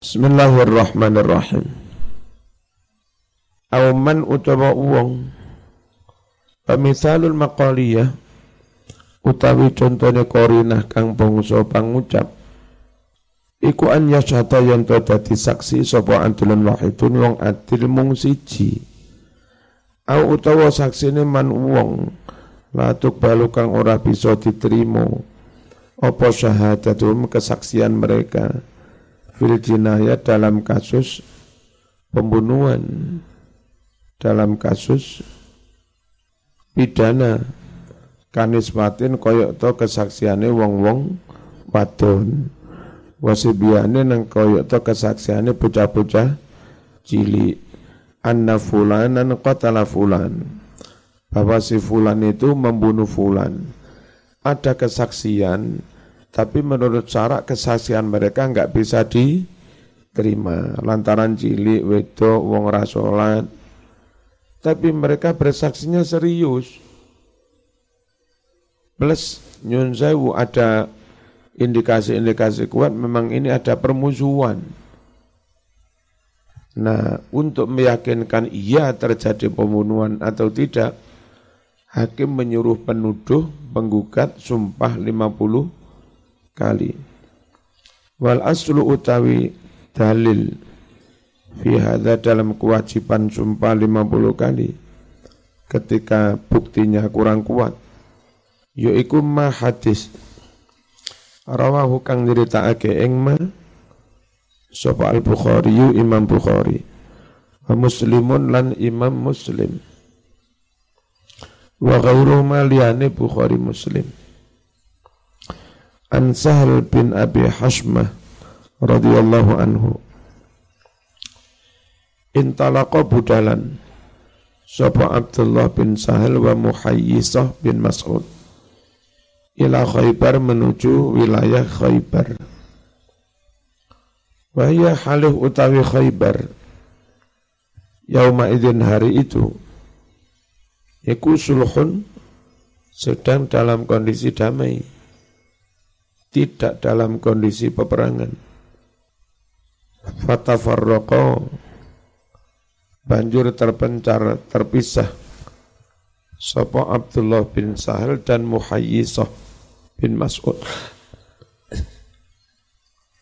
Bismillahirrahmanirrahim. Auman utawa uwong. Pemisalul maqaliyah utawi contohnya korinah kang bangsa pangucap iku an yasyata yen to dadi saksi sapa antulun wahidun wong adil mung siji. Au utawa saksine man wong latuk balu kang ora bisa diterima apa syahadatum kesaksian mereka fil jinayat dalam kasus pembunuhan dalam kasus pidana. Kanismatin koyok to kesaksiane wong-wong wadon. Wasibiane nang koyok to kesaksiane bocah-bocah cili anna fulanan qatala fulan. Bahwa si fulan itu membunuh fulan. Ada kesaksian tapi menurut cara kesaksian mereka nggak bisa diterima. Lantaran cilik wedo wong rasolat tapi mereka bersaksinya serius. Plus nyun sewu ada indikasi-indikasi kuat memang ini ada permusuhan. Nah, untuk meyakinkan iya terjadi pembunuhan atau tidak, hakim menyuruh penuduh penggugat sumpah 50 kali. Wal aslu utawi dalil fi hadza dalam kewajiban sumpah 50 kali ketika buktinya kurang kuat. Yaiku ma hadis. Rawahu kang nyritakake ing ma sapa al bukhari imam bukhari. Muslimun lan imam muslim. Wa ghairu ma liyane bukhari muslim an Sahal bin Abi Hashmah radhiyallahu anhu. Intalaqa budalan. Sapa Abdullah bin Sahal wa Muhayyisah bin Mas'ud. Ila Khaybar menuju wilayah Khaybar. Wahya halih utawi Khaybar. Yauma idzin hari itu. Iku sulhun sedang dalam kondisi damai tidak dalam kondisi peperangan. Fatafarraqo banjur terpencar terpisah Sapa Abdullah bin Sahal dan Muhayyisah bin Mas'ud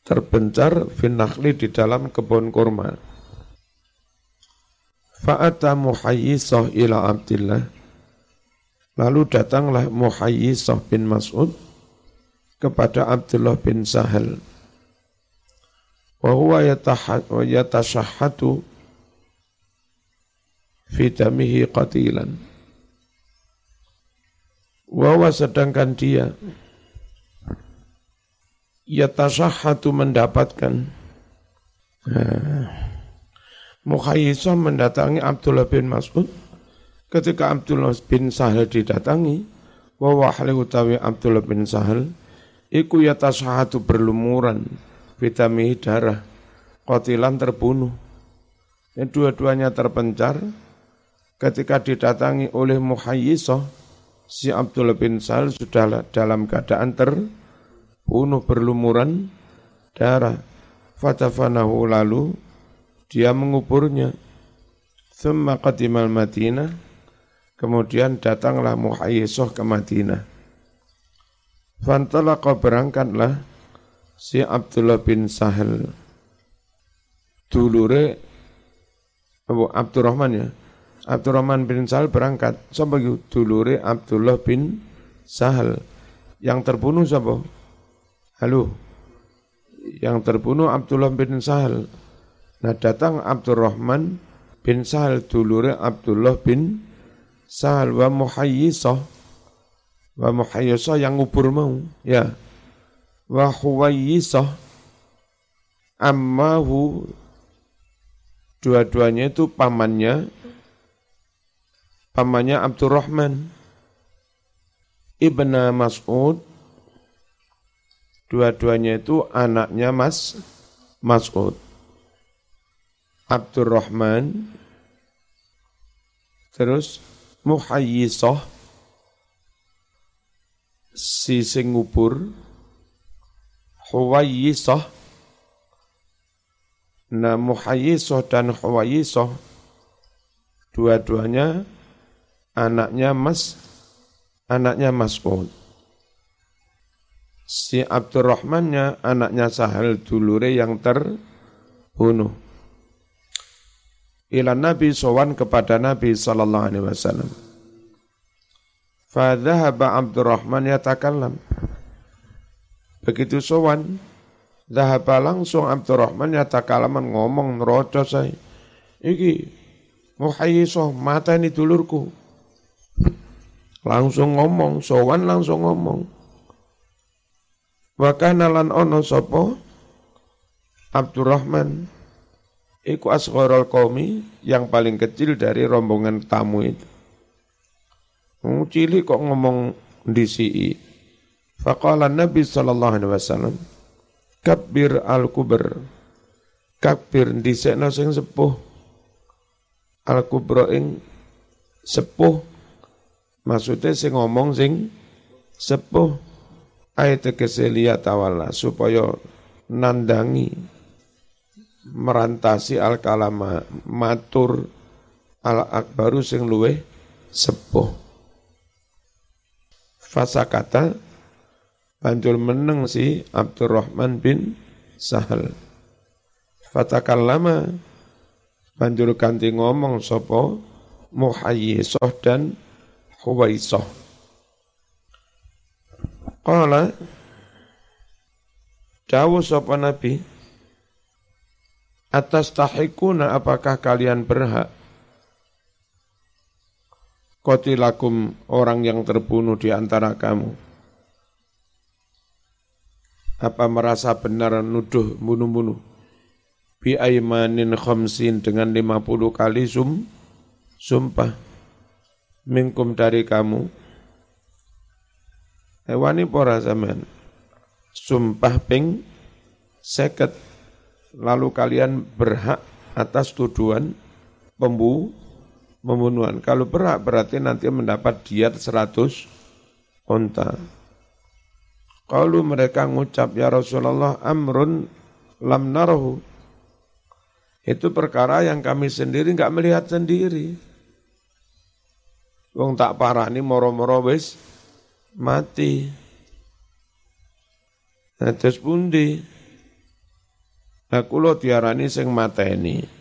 terpencar finakli di dalam kebun kurma. Fa'ata Muhayyisah ila Abdullah Lalu datanglah Muhayyisah bin Mas'ud kepada Abdullah bin Sahal. Wa huwa yatashahhatu fi damihi qatilan. Wa sedangkan dia yatashahhatu mendapatkan uh, mendatangi Abdullah bin Mas'ud ketika Abdullah bin Sahal didatangi wa wahli utawi Abdullah bin Sahal iku yatasahatu berlumuran vitami darah kotilan terbunuh. Yang dua-duanya terpencar ketika didatangi oleh Muhayyisah si Abdullah bin Sal sudah dalam keadaan terbunuh berlumuran darah. Fatafanahu lalu dia menguburnya. Thumma qadimal Madinah kemudian datanglah Muhayyisah ke Madinah Fantalaqa berangkatlah si Abdullah bin Sahel. Dulure Abu Abdurrahman ya. Abdurrahman bin Sahel berangkat. Siapa itu? Dulure Abdullah bin Sahel. Yang terbunuh siapa? Halo. Yang terbunuh Abdullah bin Sahel. Nah datang Abdurrahman bin Sahel dulure Abdullah bin Sahel wa muhayyisah wa muhayyisah yang ngubur mau. Ya. Wa huwayyisah ammahu dua-duanya itu pamannya. Pamannya Abdurrahman. Ibna Mas'ud. Dua-duanya itu anaknya Mas Mas'ud. Abdurrahman. Terus Muhayyisah si sing ngubur Huwayyisah Nah Muhayyisoh dan Huwayisoh dua-duanya anaknya Mas anaknya Mas'ud. Si Abdurrahmannya anaknya Sahal dulure yang terbunuh. Ila Nabi sowan kepada Nabi sallallahu alaihi wasallam. Fadhahaba Abdurrahman yatakallam. Begitu sowan, Zahaba langsung Abdurrahman yatakalaman ngomong neroco saya. Iki muhayyisoh mata ini dulurku. Langsung ngomong, sowan langsung ngomong. Wakana lan ono sopo Abdurrahman iku asgharul qaumi yang paling kecil dari rombongan tamu itu. Cili kok ngomong disi. Faqala Nabi sallallahu alaihi wasallam Kabir al-kubr Kabir dhisikno sing sepuh. Al-kubra ing sepuh. Maksudnya sing ngomong sing sepuh. Ayat lihat tawala supaya nandangi merantasi al kalama matur al akbaru sing luwe sepuh fasa kata banjur meneng si Abdurrahman bin Sahal fatakallama banjur ganti ngomong sopo muhayyisoh dan Huwaisoh. Qala Dawu sapa Nabi Atas tahikuna apakah kalian berhak Kotilakum orang yang terbunuh di antara kamu. Apa merasa benar nuduh bunuh-bunuh? Bi aimanin khamsin dengan 50 kali sum, sumpah. Minkum dari kamu. Hewani pora zaman sumpah ping seket. Lalu kalian berhak atas tuduhan pembu pembunuhan kalau berhak berarti nanti mendapat diat seratus onta kalau mereka ngucap ya Rasulullah amrun lam narahu itu perkara yang kami sendiri nggak melihat sendiri Wong tak parani moro-moro wis mati. Nah, terus pundi? Nah, kula diarani sing mateni.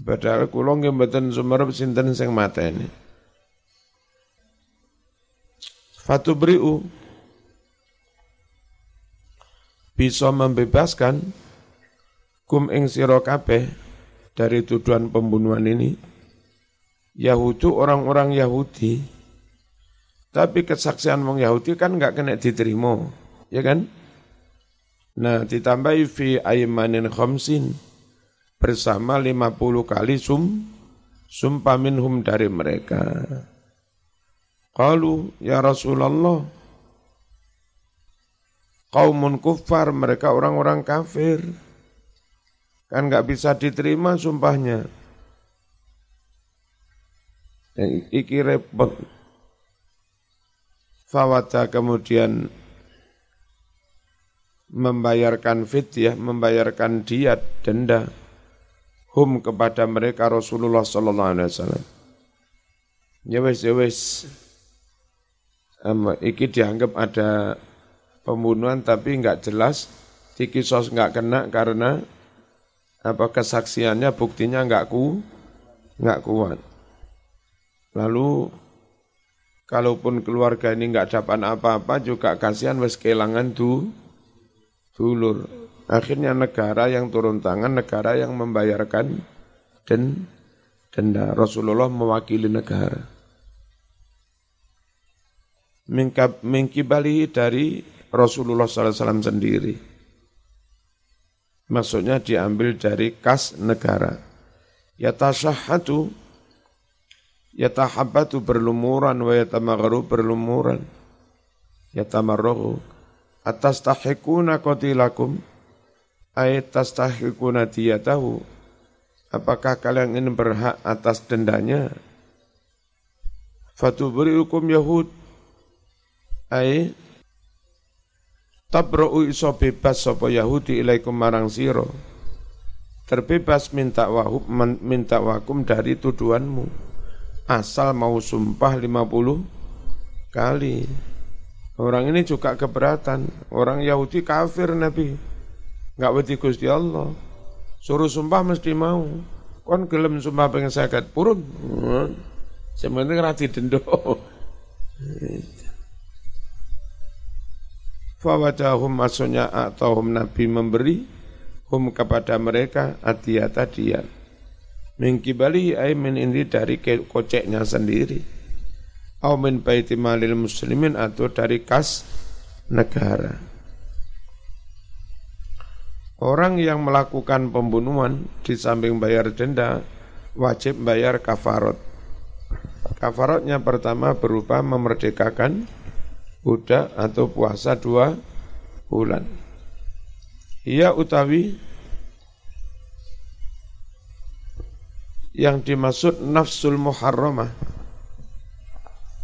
Padahal kula nggih mboten sumerep sinten sing mateni. Fatubri'u bisa membebaskan kum ing sira kabeh dari tuduhan pembunuhan ini Yahudi orang-orang Yahudi. Tapi kesaksian wong Yahudi kan nggak kena diterima, ya kan? Nah, ditambahi fi aimanin khamsin bersama 50 kali sum sumpah minhum dari mereka. Qalu ya Rasulullah kaumun kufar mereka orang-orang kafir kan nggak bisa diterima sumpahnya iki repot. Fawata kemudian membayarkan fidyah, membayarkan diat, denda, hum kepada mereka Rasulullah sallallahu alaihi wasallam. Ya wis ya wis. Um, iki dianggap ada pembunuhan tapi enggak jelas, dikisos enggak kena karena apa kesaksiannya buktinya enggak ku enggak kuat. Lalu kalaupun keluarga ini nggak dapat apa-apa juga kasihan wes kehilangan du, dulur. Akhirnya negara yang turun tangan, negara yang membayarkan dan denda. Rasulullah mewakili negara. Mengkibali dari Rasulullah SAW sendiri. Maksudnya diambil dari kas negara. Ya tasahatu yatahabbatu berlumuran wa yatamagharu berlumuran yatamarrahu atas tahikuna qatilakum ay tastahikuna diyatahu apakah kalian ingin berhak atas dendanya fatubriukum yahud ay tabra'u iso bebas sapa yahudi ilaikum marang sira Terbebas minta wahub, minta wakum dari tuduhanmu. Asal mau sumpah 50 kali. Orang ini juga keberatan. Orang Yahudi kafir Nabi. Enggak wedi Gusti Allah. Suruh sumpah mesti mau. Kon gelem sumpah pengen sakit purun. Sebenarnya rati dendo. Fawadahum maksudnya atau Nabi memberi hum kepada mereka atiyata dia. Mengkibali min ini dari koceknya sendiri. Au min baiti malil muslimin atau dari kas negara. Orang yang melakukan pembunuhan di samping bayar denda wajib bayar kafarot. Kafarotnya pertama berupa memerdekakan budak atau puasa dua bulan. Ia utawi yang dimaksud nafsul muharramah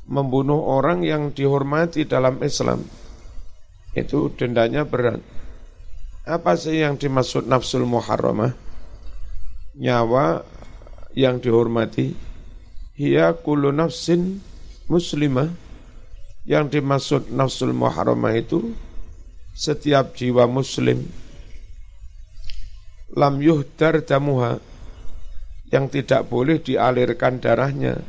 membunuh orang yang dihormati dalam Islam itu dendanya berat. Apa sih yang dimaksud nafsul muharramah? Nyawa yang dihormati. Hiya kullu nafsin muslimah yang dimaksud nafsul muharramah itu setiap jiwa muslim lam yuhdar damuha yang tidak boleh dialirkan darahnya.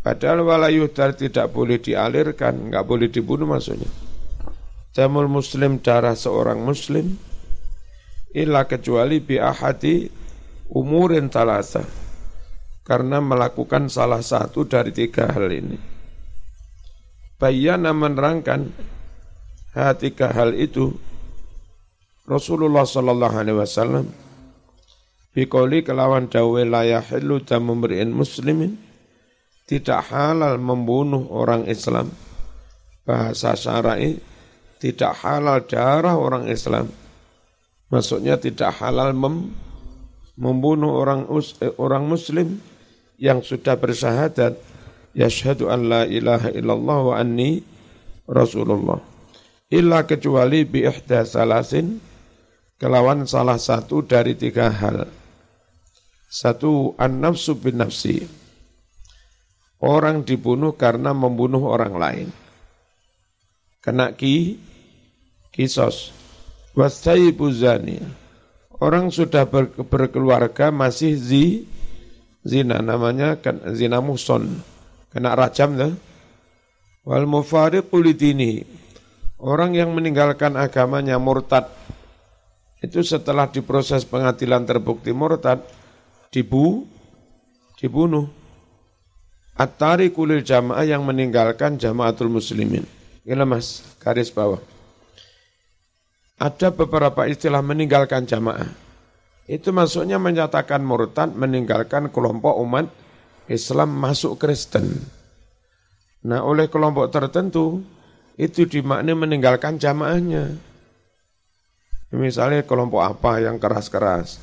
Padahal wala yuhdar tidak boleh dialirkan, nggak boleh dibunuh maksudnya. Jamul muslim darah seorang muslim. Illa kecuali bi ahadi umurin talasa. Karena melakukan salah satu dari tiga hal ini. Bayana menerangkan tiga hal itu. Rasulullah sallallahu alaihi wasallam Bikoli kelawan dawe la yahillu damu muslimin. Tidak halal membunuh orang Islam. Bahasa syar'i tidak halal darah orang Islam. Maksudnya tidak halal mem, membunuh orang eh, orang muslim yang sudah bersyahadat yashhadu an la ilaha illallah wa anni rasulullah. Illa kecuali bi ihda salasin kelawan salah satu dari tiga hal. Satu an nafsu bin nafsi orang dibunuh karena membunuh orang lain. Kena ki kisos wasaibu zani orang sudah ber, berkeluarga masih zi zina namanya kan zina muson kena rajam tuh. Wal mufariqu lidini. Orang yang meninggalkan agamanya murtad itu setelah diproses pengadilan terbukti murtad dibu dibunuh. At-tari kulil jamaah yang meninggalkan jamaatul muslimin. Ini mas, garis bawah. Ada beberapa istilah meninggalkan jamaah. Itu maksudnya menyatakan murtad, meninggalkan kelompok umat Islam masuk Kristen. Nah oleh kelompok tertentu itu dimaknai meninggalkan jamaahnya. Misalnya kelompok apa yang keras-keras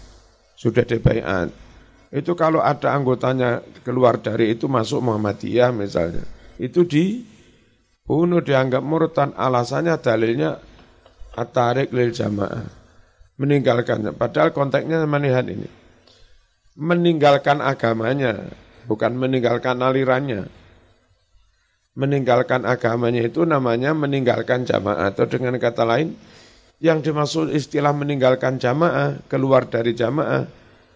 sudah dibaiat. Itu kalau ada anggotanya keluar dari itu masuk Muhammadiyah misalnya. Itu dibunuh dianggap murtad alasannya dalilnya atarik lil jamaah. Meninggalkannya. Padahal konteksnya melihat ini. Meninggalkan agamanya bukan meninggalkan alirannya. Meninggalkan agamanya itu namanya meninggalkan jamaah atau dengan kata lain yang dimaksud istilah meninggalkan jamaah, keluar dari jamaah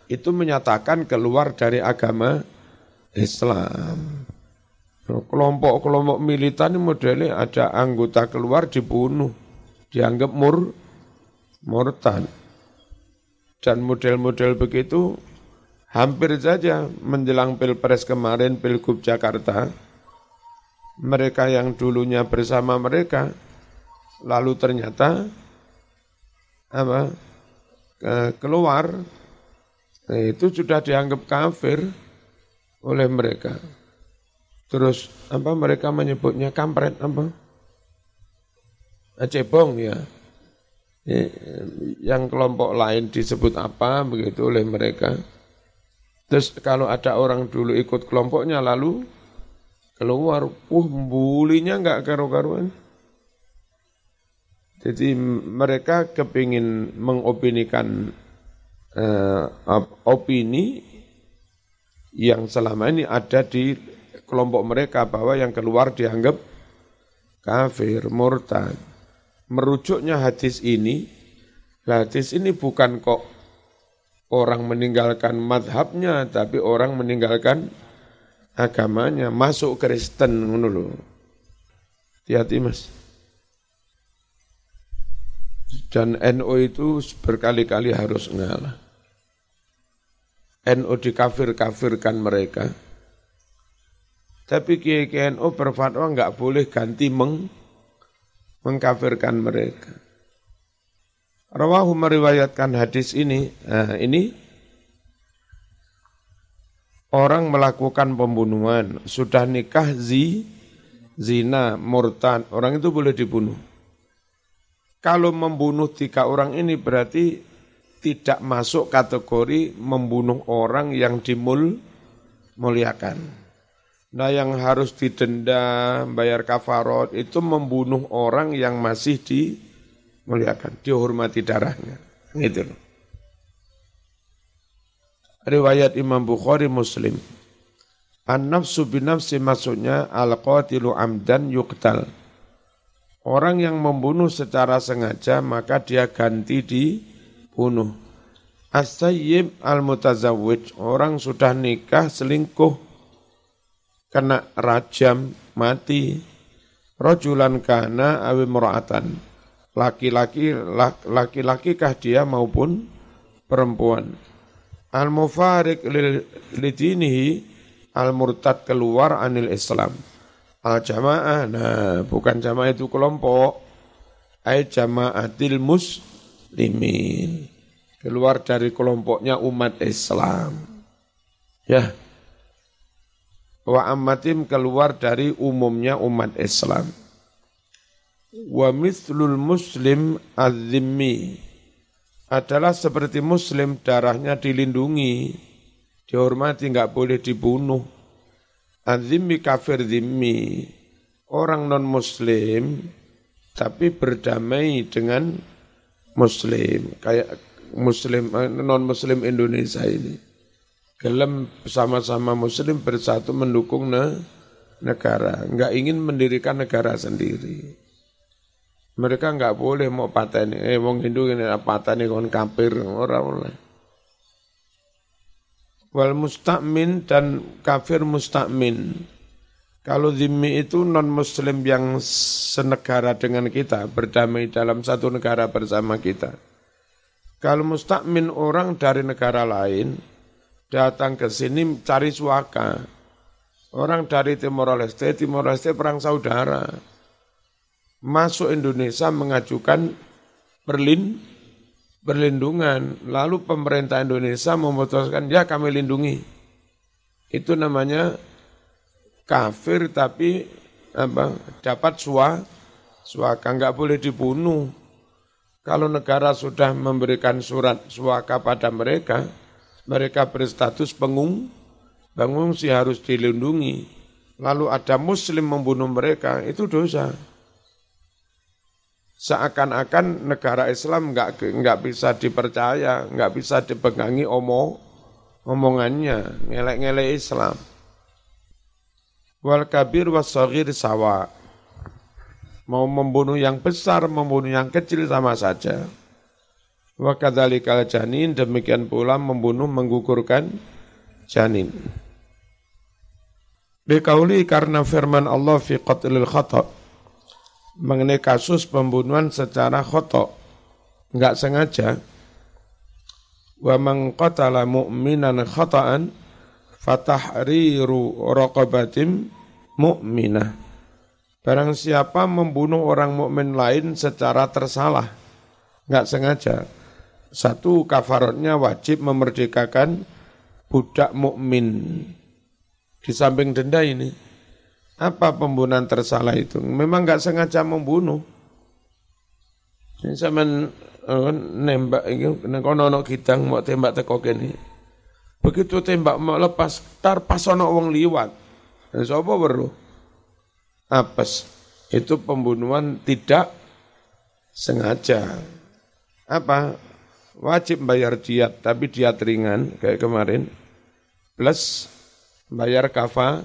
itu menyatakan keluar dari agama Islam. Kelompok-kelompok militan modelnya ada anggota keluar dibunuh, dianggap mur murtad. Dan model-model begitu Hampir saja menjelang Pilpres kemarin, Pilgub Jakarta, mereka yang dulunya bersama mereka, lalu ternyata apa keluar, nah, itu sudah dianggap kafir oleh mereka. Terus apa mereka menyebutnya kampret apa? Cebong ya. Yang kelompok lain disebut apa begitu oleh mereka. Terus kalau ada orang dulu ikut kelompoknya lalu keluar, uh bulinya nggak karu-karuan. Jadi mereka kepingin mengopinikan uh, opini yang selama ini ada di kelompok mereka bahwa yang keluar dianggap kafir, murtad. Merujuknya hadis ini, hadis ini bukan kok orang meninggalkan madhabnya, tapi orang meninggalkan agamanya, masuk Kristen, menurut. Hati-hati mas. Dan NO itu berkali-kali harus ngalah. NO dikafir-kafirkan mereka. Tapi Kiai NO berfatwa nggak boleh ganti meng, mengkafirkan mereka. Rawahu meriwayatkan hadis ini, nah ini orang melakukan pembunuhan, sudah nikah zi, zina, murtad, orang itu boleh dibunuh. Kalau membunuh tiga orang ini berarti tidak masuk kategori membunuh orang yang dimul muliakan. Nah yang harus didenda, bayar kafarot itu membunuh orang yang masih dimuliakan, dihormati darahnya. Gitu. Riwayat Imam Bukhari Muslim. An-nafsu binafsi maksudnya al-qatilu amdan yuqtal. Orang yang membunuh secara sengaja maka dia ganti di bunuh. As-sayyib al-mutazawwij, orang sudah nikah selingkuh, kena rajam, mati. Rojulan kana awi mura'atan. Laki-laki, laki-laki kah dia maupun perempuan. Al-mufarik lidinihi al-murtad keluar anil Islam. Al-jamaah, nah bukan jamaah itu kelompok. Ay jamaatil mus muslimin. Keluar dari kelompoknya umat Islam. Ya. Wa ammatim keluar dari umumnya umat Islam. Wa mithlul muslim azimmi adalah seperti muslim darahnya dilindungi, dihormati, nggak boleh dibunuh. Azimmi kafir zimmi, orang non muslim tapi berdamai dengan muslim kayak muslim eh, non muslim Indonesia ini gelem sama-sama muslim bersatu mendukung ne, negara. Nggak ingin mendirikan negara sendiri. Mereka nggak boleh mau pateni eh wong Hindu ini pateni kon kafir orang orang wal mustakmin dan kafir mustakmin kalau zimmi itu non-muslim yang senegara dengan kita, berdamai dalam satu negara bersama kita. Kalau mustakmin orang dari negara lain, datang ke sini cari suaka. Orang dari Timor Leste, Timor Leste perang saudara. Masuk Indonesia mengajukan berlin, berlindungan. Lalu pemerintah Indonesia memutuskan, ya kami lindungi. Itu namanya kafir tapi apa dapat sua suaka nggak boleh dibunuh. Kalau negara sudah memberikan surat suaka pada mereka, mereka berstatus pengung, pengungsi harus dilindungi. Lalu ada muslim membunuh mereka, itu dosa. Seakan-akan negara Islam nggak nggak bisa dipercaya, nggak bisa dipegangi omong omongannya, ngelek-ngelek Islam wal kabir was sawa. Mau membunuh yang besar, membunuh yang kecil sama saja. Wa kadzalikal janin demikian pula membunuh menggugurkan janin. Bikauli karena firman Allah fi qatlil khata mengenai kasus pembunuhan secara khata enggak sengaja wa man qatala mu'minan khata'an fatahriru raqabatim mu'minah. Barang siapa membunuh orang mukmin lain secara tersalah, nggak sengaja. Satu kafaratnya wajib memerdekakan budak mukmin. Di samping denda ini, apa pembunuhan tersalah itu? Memang nggak sengaja membunuh. Ini sama uh, nembak ini, kono no kidang mau tembak teko kene. Begitu tembak mau lepas, tar pas ono wong liwat. Sapa weruh? Apes. Itu pembunuhan tidak sengaja. Apa? Wajib bayar diat, tapi diat ringan kayak kemarin, plus bayar kafa,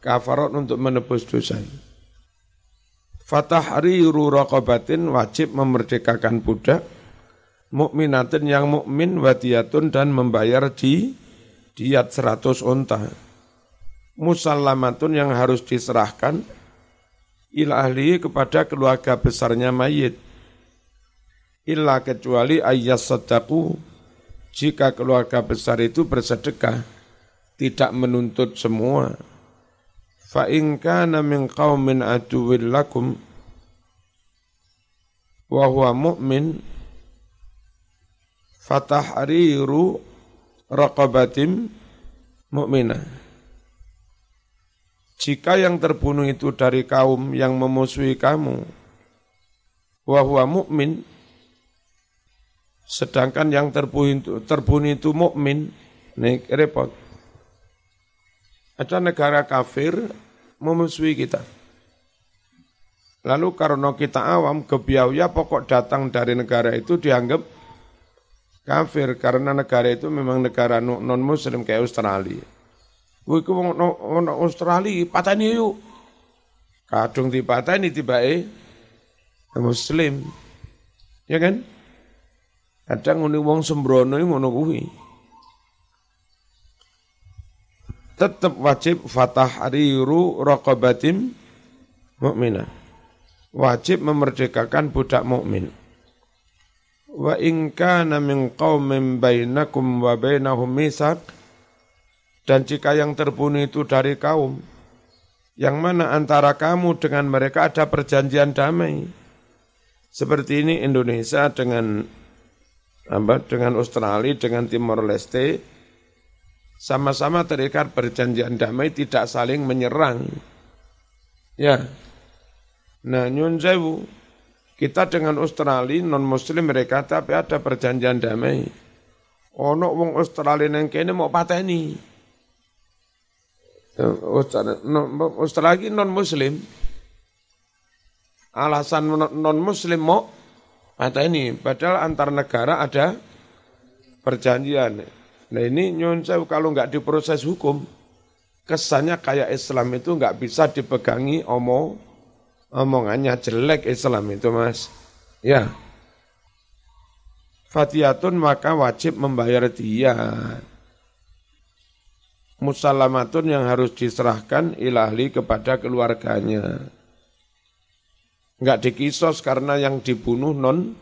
kafarot untuk menebus dosa. Fatahriru raqabatin wajib memerdekakan budak, mukminatin yang mukmin wadiyatun dan membayar di diat seratus unta. Musallamatun yang harus diserahkan ila ahli kepada keluarga besarnya mayit illa kecuali ayas sedaku jika keluarga besar itu bersedekah tidak menuntut semua. Fa in kana min qaumin aduwwil lakum wa huwa mu'min fatahriru raqabatim mu'minah. Jika yang terbunuh itu dari kaum yang memusuhi kamu wa huwa mu'min Sedangkan yang terbunuh itu, terbunuh itu mukmin, nih repot. Ada negara kafir memusuhi kita. Lalu karena kita awam, kebiaya pokok datang dari negara itu dianggap kafir karena negara itu memang negara non muslim kayak Australia. Wih, ke no, Australia patani yuk. Kadung dipatani tiba eh muslim. Ya kan? Kadang ngene wong sembrono ngono kuwi. Tetap wajib fatah ariru raqabatim mukminah. Wajib memerdekakan budak mukmin. Wa in kana min qaumin bainakum wa bainahum misak dan jika yang terbunuh itu dari kaum yang mana antara kamu dengan mereka ada perjanjian damai. Seperti ini Indonesia dengan apa, dengan Australia, dengan Timor Leste, sama-sama terikat perjanjian damai tidak saling menyerang. Ya. Nah, nyun sewu, kita dengan Australia non muslim mereka tapi ada perjanjian damai. Ono wong Australia nang kene mau pateni. Australia non muslim. Alasan non muslim mau Mata ini, padahal antar negara ada perjanjian. Nah ini nyun kalau nggak diproses hukum, kesannya kayak Islam itu nggak bisa dipegangi omong, omongannya jelek Islam itu mas. Ya. Fatiyatun maka wajib membayar dia. Musalamatun yang harus diserahkan ilahli kepada keluarganya. Enggak dikisos karena yang dibunuh non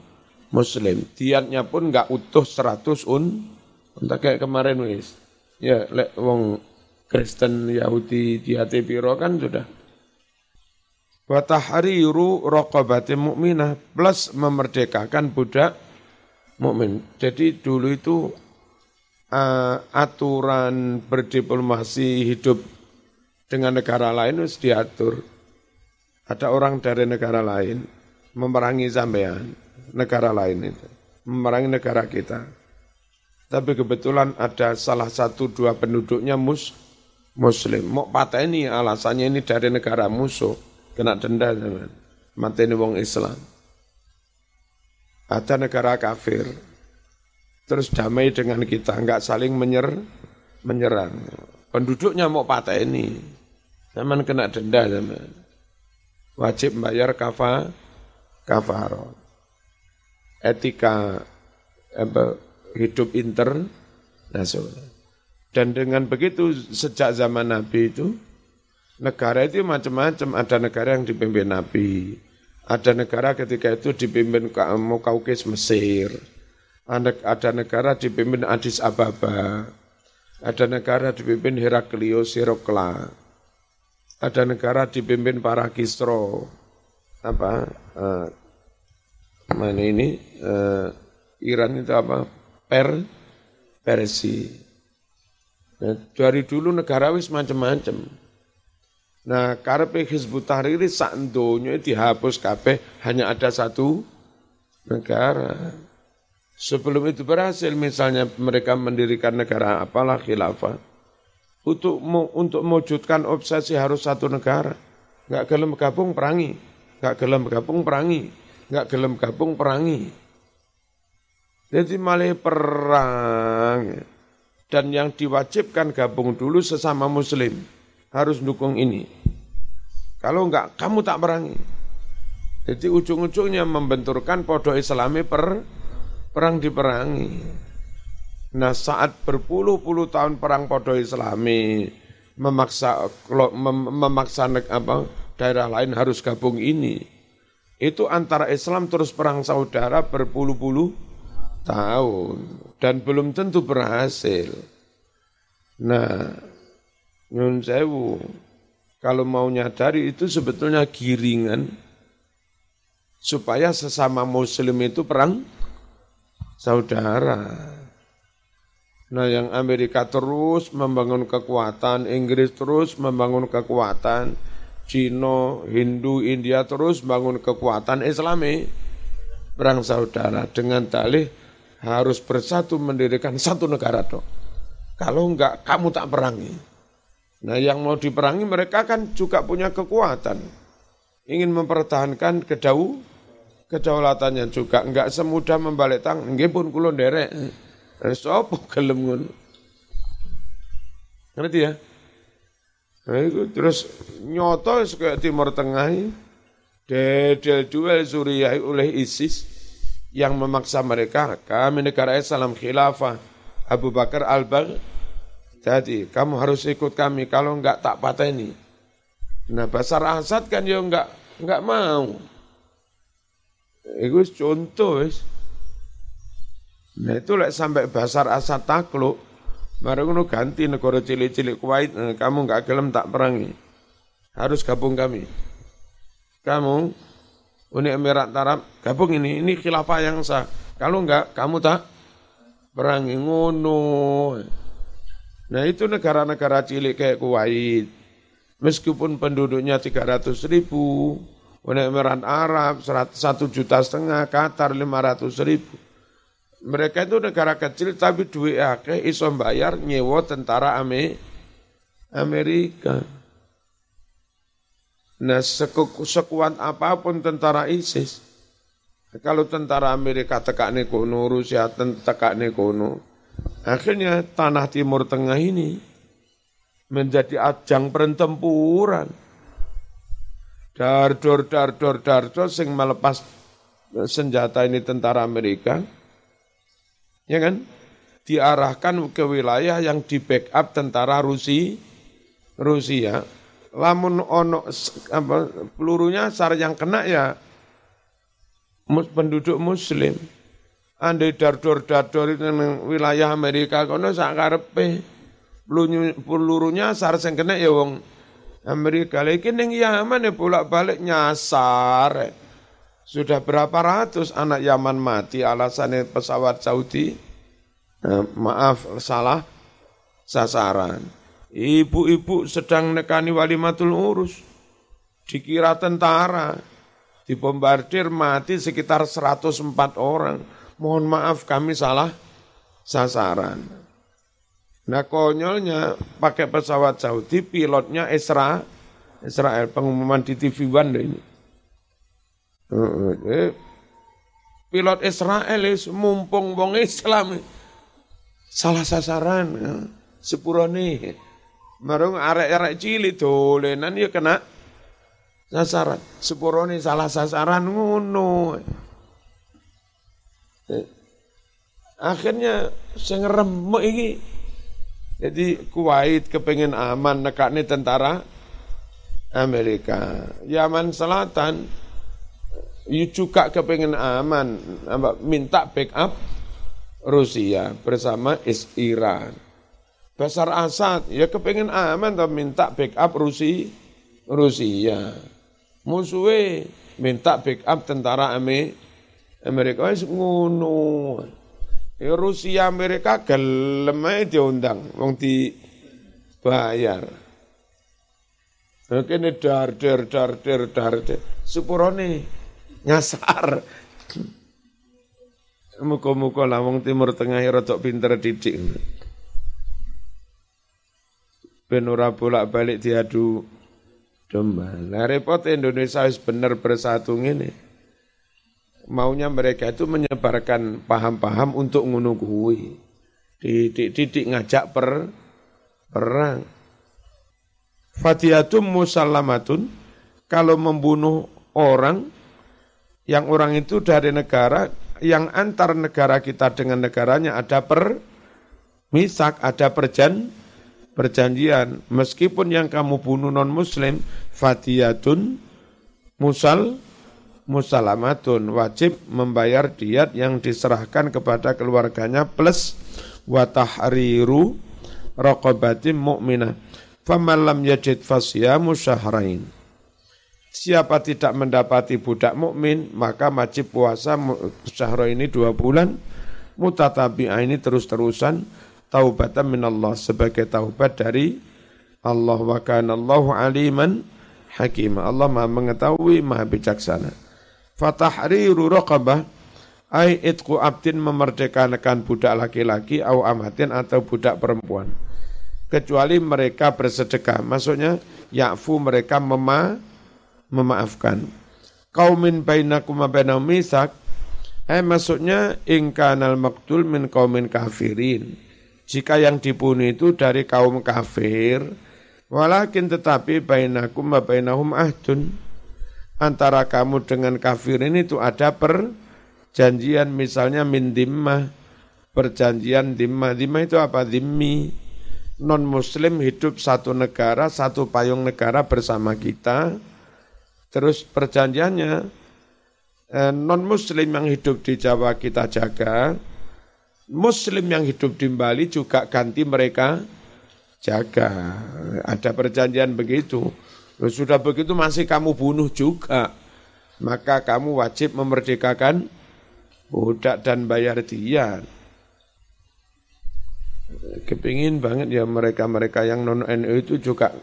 muslim. Diatnya pun enggak utuh 100 un. Entah kayak kemarin wis. Ya, lek wong Kristen Yahudi diate piro kan sudah. Wa tahriru raqabati mukminah plus memerdekakan budak mukmin. Jadi dulu itu uh, aturan berdiplomasi hidup dengan negara lain harus diatur ada orang dari negara lain memerangi sampean, negara lain itu, memerangi negara kita. Tapi kebetulan ada salah satu dua penduduknya mus, muslim. Mau pateni alasannya ini dari negara musuh, kena denda zaman. Mateni wong Islam. Ada negara kafir, terus damai dengan kita, enggak saling menyer, menyerang. Penduduknya mau pateni, zaman kena denda zaman wajib bayar kafa kafarot. Etika apa, hidup internasional. Dan dengan begitu sejak zaman Nabi itu negara itu macam-macam. Ada negara yang dipimpin Nabi, ada negara ketika itu dipimpin Mukaukis Mesir, ada, negara dipimpin Addis Ababa, ada negara dipimpin Heraklius Hirokla, ada negara dipimpin para kisro apa uh, mana ini? Uh, Iran itu apa? Per Persi. Nah, dari dulu negara wis macam-macam nah karpe Hizbut Tahrir sak donya dihapus kabeh hanya ada satu negara. Sebelum itu berhasil misalnya mereka mendirikan negara apalah khilafah untuk untuk mewujudkan obsesi harus satu negara. Enggak gelem gabung perangi, enggak gelem gabung perangi, enggak gelem gabung perangi. Jadi malah perang. Dan yang diwajibkan gabung dulu sesama muslim. Harus dukung ini. Kalau enggak, kamu tak perangi. Jadi ujung-ujungnya membenturkan podo islami per perang diperangi. Nah saat berpuluh-puluh tahun perang podo islami memaksa mem, memaksa apa daerah lain harus gabung ini. Itu antara Islam terus perang saudara berpuluh-puluh tahun dan belum tentu berhasil. Nah, nyun sewu, kalau mau nyadari itu sebetulnya giringan supaya sesama muslim itu perang saudara. Nah yang Amerika terus membangun kekuatan, Inggris terus membangun kekuatan, Cina, Hindu, India terus membangun kekuatan Islami. Perang saudara dengan dalih harus bersatu mendirikan satu negara dong. Kalau enggak, kamu tak perangi. Nah yang mau diperangi mereka kan juga punya kekuatan. Ingin mempertahankan kedau, kedaulatannya juga. Enggak semudah membalik tangan. Nggih pun kula nderek. Sopo gelem ngono. Ngerti ya? Nah, terus nyoto kayak Timur Tengah dedel duel Suriah oleh ISIS yang memaksa mereka kami negara Islam khilafah Abu Bakar al-Bagh. Jadi kamu harus ikut kami kalau enggak tak pateni. Nah Basar Asad kan ya enggak enggak mau. Itu contoh nah itu lek sampai Basar Asad takluk baru ngono ganti negara cilik-cilik Kuwait nah, kamu enggak gelem tak perangi harus gabung kami kamu Uni Emirat Arab gabung ini, ini khilafah yang sah. Kalau enggak, kamu tak perangi ngono. Nah itu negara-negara cilik kayak Kuwait, meskipun penduduknya 300 ribu, Uni Emirat Arab 1 juta setengah, Qatar 500 ribu. Mereka itu negara kecil tapi duit akeh iso bayar nyewa tentara Amerika. Nah sekuat apa pun tentara ISIS, kalau tentara Amerika tekakne kono, Rusia tekakne kono, akhirnya tanah Timur Tengah ini menjadi ajang pertempuran. Dar dor dar dor dar dor sing melepas senjata ini tentara Amerika, ya kan? Diarahkan ke wilayah yang di backup tentara Rusia, Rusia. Lamun ono apa pelurunya sar yang kena ya penduduk muslim. Andai dardor dardor itu wilayah Amerika kono sak karepe pelurunya sar sing kena ya wong Amerika. Lagi ning Yaman ya bolak-balik nyasar sudah berapa ratus anak Yaman mati alasannya pesawat Saudi eh, maaf salah sasaran Ibu-ibu sedang nekani walimatul urus. Dikira tentara. Dibombardir mati sekitar 104 orang. Mohon maaf kami salah sasaran. Nah konyolnya pakai pesawat Saudi, pilotnya Isra, Israel, pengumuman di TV One ini. Eh, pilot Israel mumpung wong Islam salah sasaran ya. sepurone Marung arek-arek cilik dolenan ya kena sasaran. Sepurone salah sasaran ngono. Eh, akhirnya sing remuk iki jadi Kuwait kepengen aman nekakne tentara Amerika. Yaman Selatan you juga kepengen aman minta backup Rusia bersama Iran. Basar Asad ya kepengen aman tapi minta backup Rusia. Rusia. Musuhnya minta backup tentara Amerika wis ngono. Ya Rusia Amerika gelem diundang wong dibayar. Kene dar dar dar dar dar sepurone nyasar. Muka-muka lah Timur Tengah rada pinter didik ben ora bolak-balik diadu domba. Lah repot Indonesia wis bener bersatu ngene. Maunya mereka itu menyebarkan paham-paham untuk ngunukui. Didik-didik ngajak per, perang. Fatihatum musallamatun, kalau membunuh orang, yang orang itu dari negara, yang antar negara kita dengan negaranya ada per, misak, ada perjan, perjanjian. Meskipun yang kamu bunuh non muslim, fatiyatun musal musalamatun wajib membayar diat yang diserahkan kepada keluarganya plus watahriru raqabatin mu'minah. Faman lam yajid fasyamu syahrain. Siapa tidak mendapati budak mukmin maka wajib puasa syahra ini dua bulan mutatabi'ah ini terus-terusan taubatan minallah sebagai taubat dari Allah wa kana Allahu aliman hakim. Allah Maha mengetahui, Maha bijaksana. Fatahriru raqabah ai itqu abdin memerdekakan budak laki-laki au amatin atau budak perempuan. Kecuali mereka bersedekah. Maksudnya yakfu mereka mema, memaafkan. Kaumin bainakum bainahum misak. Eh maksudnya ingkanal maktul min kaumin kafirin jika yang dibunuh itu dari kaum kafir, walakin tetapi bainakum bainahum ahdun. Antara kamu dengan kafir ini itu ada perjanjian misalnya min dimmah, perjanjian dimmah. Dimmah itu apa? Dimmi. Non muslim hidup satu negara, satu payung negara bersama kita. Terus perjanjiannya eh, non muslim yang hidup di Jawa kita jaga, Muslim yang hidup di Bali juga ganti mereka jaga. Ada perjanjian begitu. Sudah begitu masih kamu bunuh juga. Maka kamu wajib memerdekakan budak dan bayar dia. Kepingin banget ya mereka-mereka yang non NU itu juga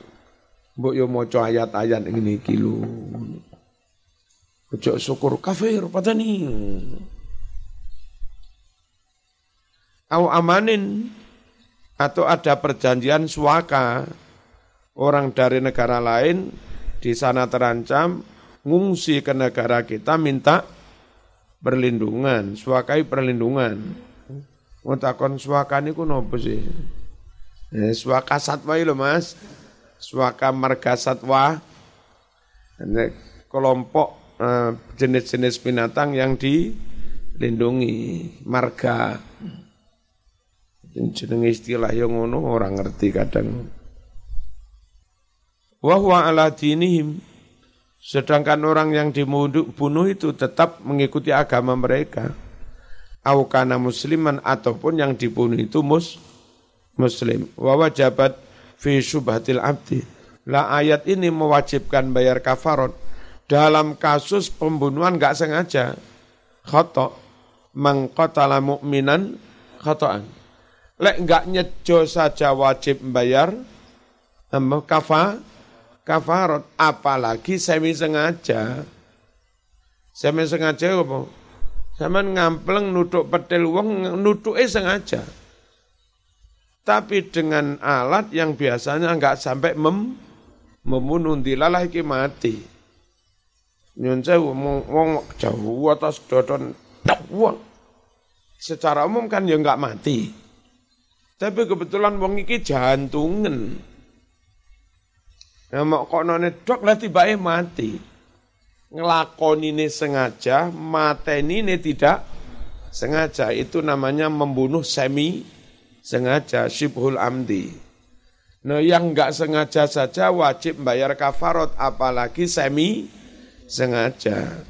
mbok yo maca ayat-ayat ini kilo. Ojo syukur kafir padani au amanin atau ada perjanjian suaka orang dari negara lain di sana terancam ngungsi ke negara kita minta perlindungan, suakai perlindungan. Mutakon suaka niku nopo sih? Eh, suaka satwa itu Mas. Suaka marga satwa. Kelompok eh, jenis-jenis binatang yang dilindungi marga jenenge istilah yang ngono orang ngerti kadang. Wahwa ala dinihim sedangkan orang yang dibunuh itu tetap mengikuti agama mereka. Aukana musliman ataupun yang dibunuh itu mus muslim. Wa wajabat fi subhatil abdi. Lah ayat ini mewajibkan bayar kafarot dalam kasus pembunuhan enggak sengaja. Khotok mengkotala mu'minan khotoan Lek enggak nyejo saja wajib membayar kafa kafarot apalagi semi sengaja. Semi sengaja apa? Sama ngampleng nutuk petil wong nutuke sengaja. Tapi dengan alat yang biasanya enggak sampai mem, membunuh dilalah iki mati. Nyun sewu wong jauh atas dodon wong. Secara umum kan ya enggak mati. Tapi kebetulan wong iki jantungan. Ya mau kok none dok lah tiba mati. Ngelakoni ini sengaja, mateni ini tidak sengaja. Itu namanya membunuh semi sengaja, syibhul amdi. Nah yang enggak sengaja saja wajib bayar kafarot, apalagi semi sengaja.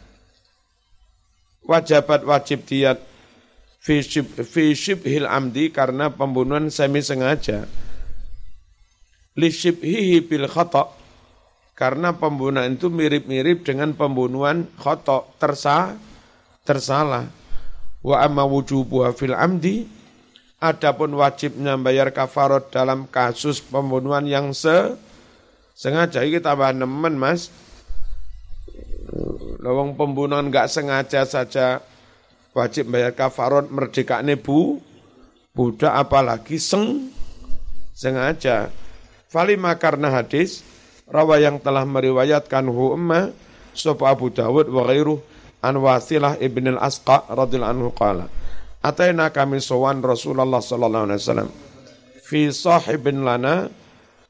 Wajabat wajib diat fi syibhil amdi karena pembunuhan semi sengaja. Li syibhihi bil khata karena pembunuhan itu mirip-mirip dengan pembunuhan khata tersa tersalah. Wa amma wujubuha fil amdi adapun wajibnya bayar kafarot dalam kasus pembunuhan yang se sengaja. Ini tambah nemen Mas. Lawang pembunuhan enggak sengaja saja wajib bayar kafarot merdekane bu budak apalagi seng sengaja. Falima karena hadis rawa yang telah meriwayatkan hu emma Abu Dawud wa ghairuh an Wasilah ibn al-Asqa radhiyallahu anhu qala Ataina kami sowan Rasulullah sallallahu alaihi wasallam fi sahibin lana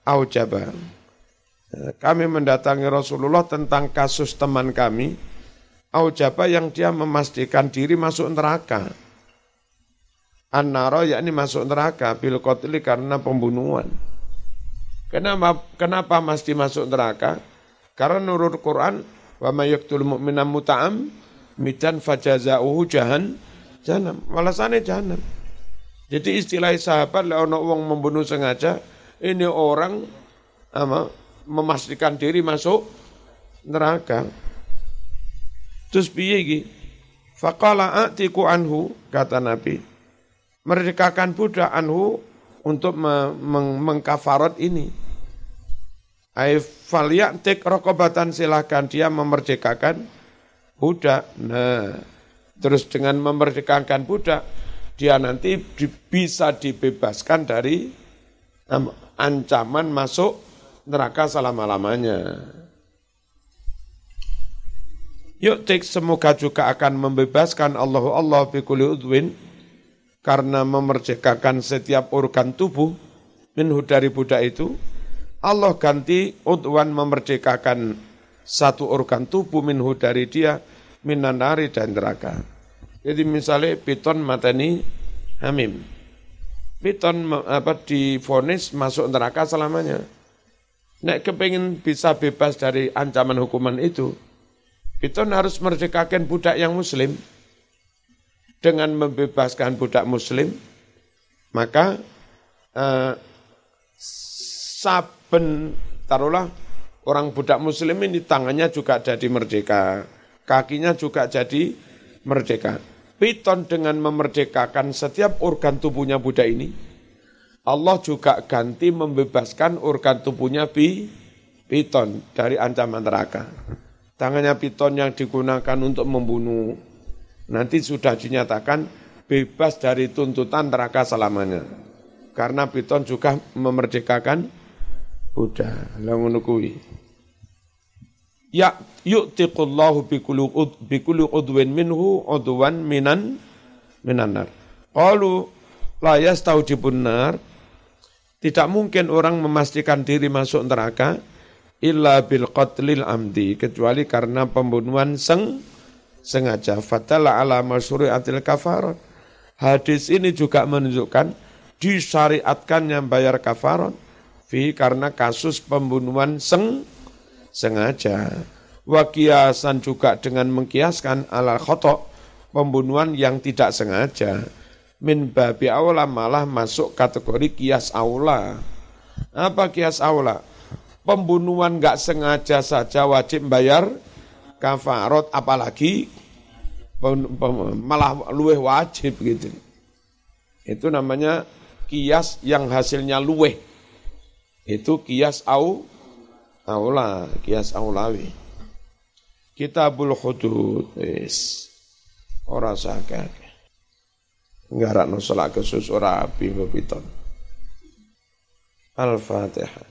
aujaba. Kami mendatangi Rasulullah tentang kasus teman kami aujaba yang dia memastikan diri masuk neraka. An-naro yakni masuk neraka bil qatli karena pembunuhan. Kenapa kenapa mesti masuk neraka? Karena nurut Quran wa may yaqtul mu'mina muta'am midan fajaza'uhu jahan jahanam. Alasannya jahanam. Jadi istilah sahabat le ono wong membunuh sengaja, ini orang ama, memastikan diri masuk neraka. Terus piye iki? Faqala atiku anhu kata Nabi. Merdekakan budak anhu untuk mengkafarat ini. Ai falyatik rokobatan silahkan dia memerdekakan budak. Nah, terus dengan memerdekakan budak, dia nanti di, bisa dibebaskan dari um, ancaman masuk neraka selama-lamanya. Yuk tik semoga juga akan membebaskan Allah Allah bikuli udwin karena memerdekakan setiap organ tubuh minhu dari budak itu Allah ganti udwan memerdekakan satu organ tubuh minhu dari dia minanari dan neraka. Jadi misalnya piton matani hamim. Piton apa difonis masuk neraka selamanya. Nek kepingin bisa bebas dari ancaman hukuman itu, piton harus merdekakan budak yang muslim. Dengan membebaskan budak muslim, maka eh, saben taruhlah orang budak muslim ini tangannya juga jadi merdeka, kakinya juga jadi merdeka. Piton dengan memerdekakan setiap organ tubuhnya budak ini, Allah juga ganti membebaskan organ tubuhnya bi, piton dari ancaman neraka. Tangannya piton yang digunakan untuk membunuh, nanti sudah dinyatakan bebas dari tuntutan neraka selamanya. Karena piton juga memerdekakan budak. Lalu ya yu'tiqullahu bikulu udwin minhu udwan minan minanar. Qalu la yastaujibun nar tidak mungkin orang memastikan diri masuk neraka illa bil qatlil amdi kecuali karena pembunuhan seng sengaja fatala ala masyuri'atil kafarat. Hadis ini juga menunjukkan disyariatkannya bayar kafarat fi karena kasus pembunuhan seng sengaja. Wakiasan juga dengan mengkiaskan ala khotok pembunuhan yang tidak sengaja. Min babi awla malah masuk kategori kias aula. Apa kias aula? Pembunuhan nggak sengaja saja wajib bayar kafarot apalagi malah luweh wajib gitu. Itu namanya kias yang hasilnya luweh. Itu kias au aula kias aulawi. Kitabul hudud wis. Ora sakake nggarakno salat kesus ora api bepiton al-fatihah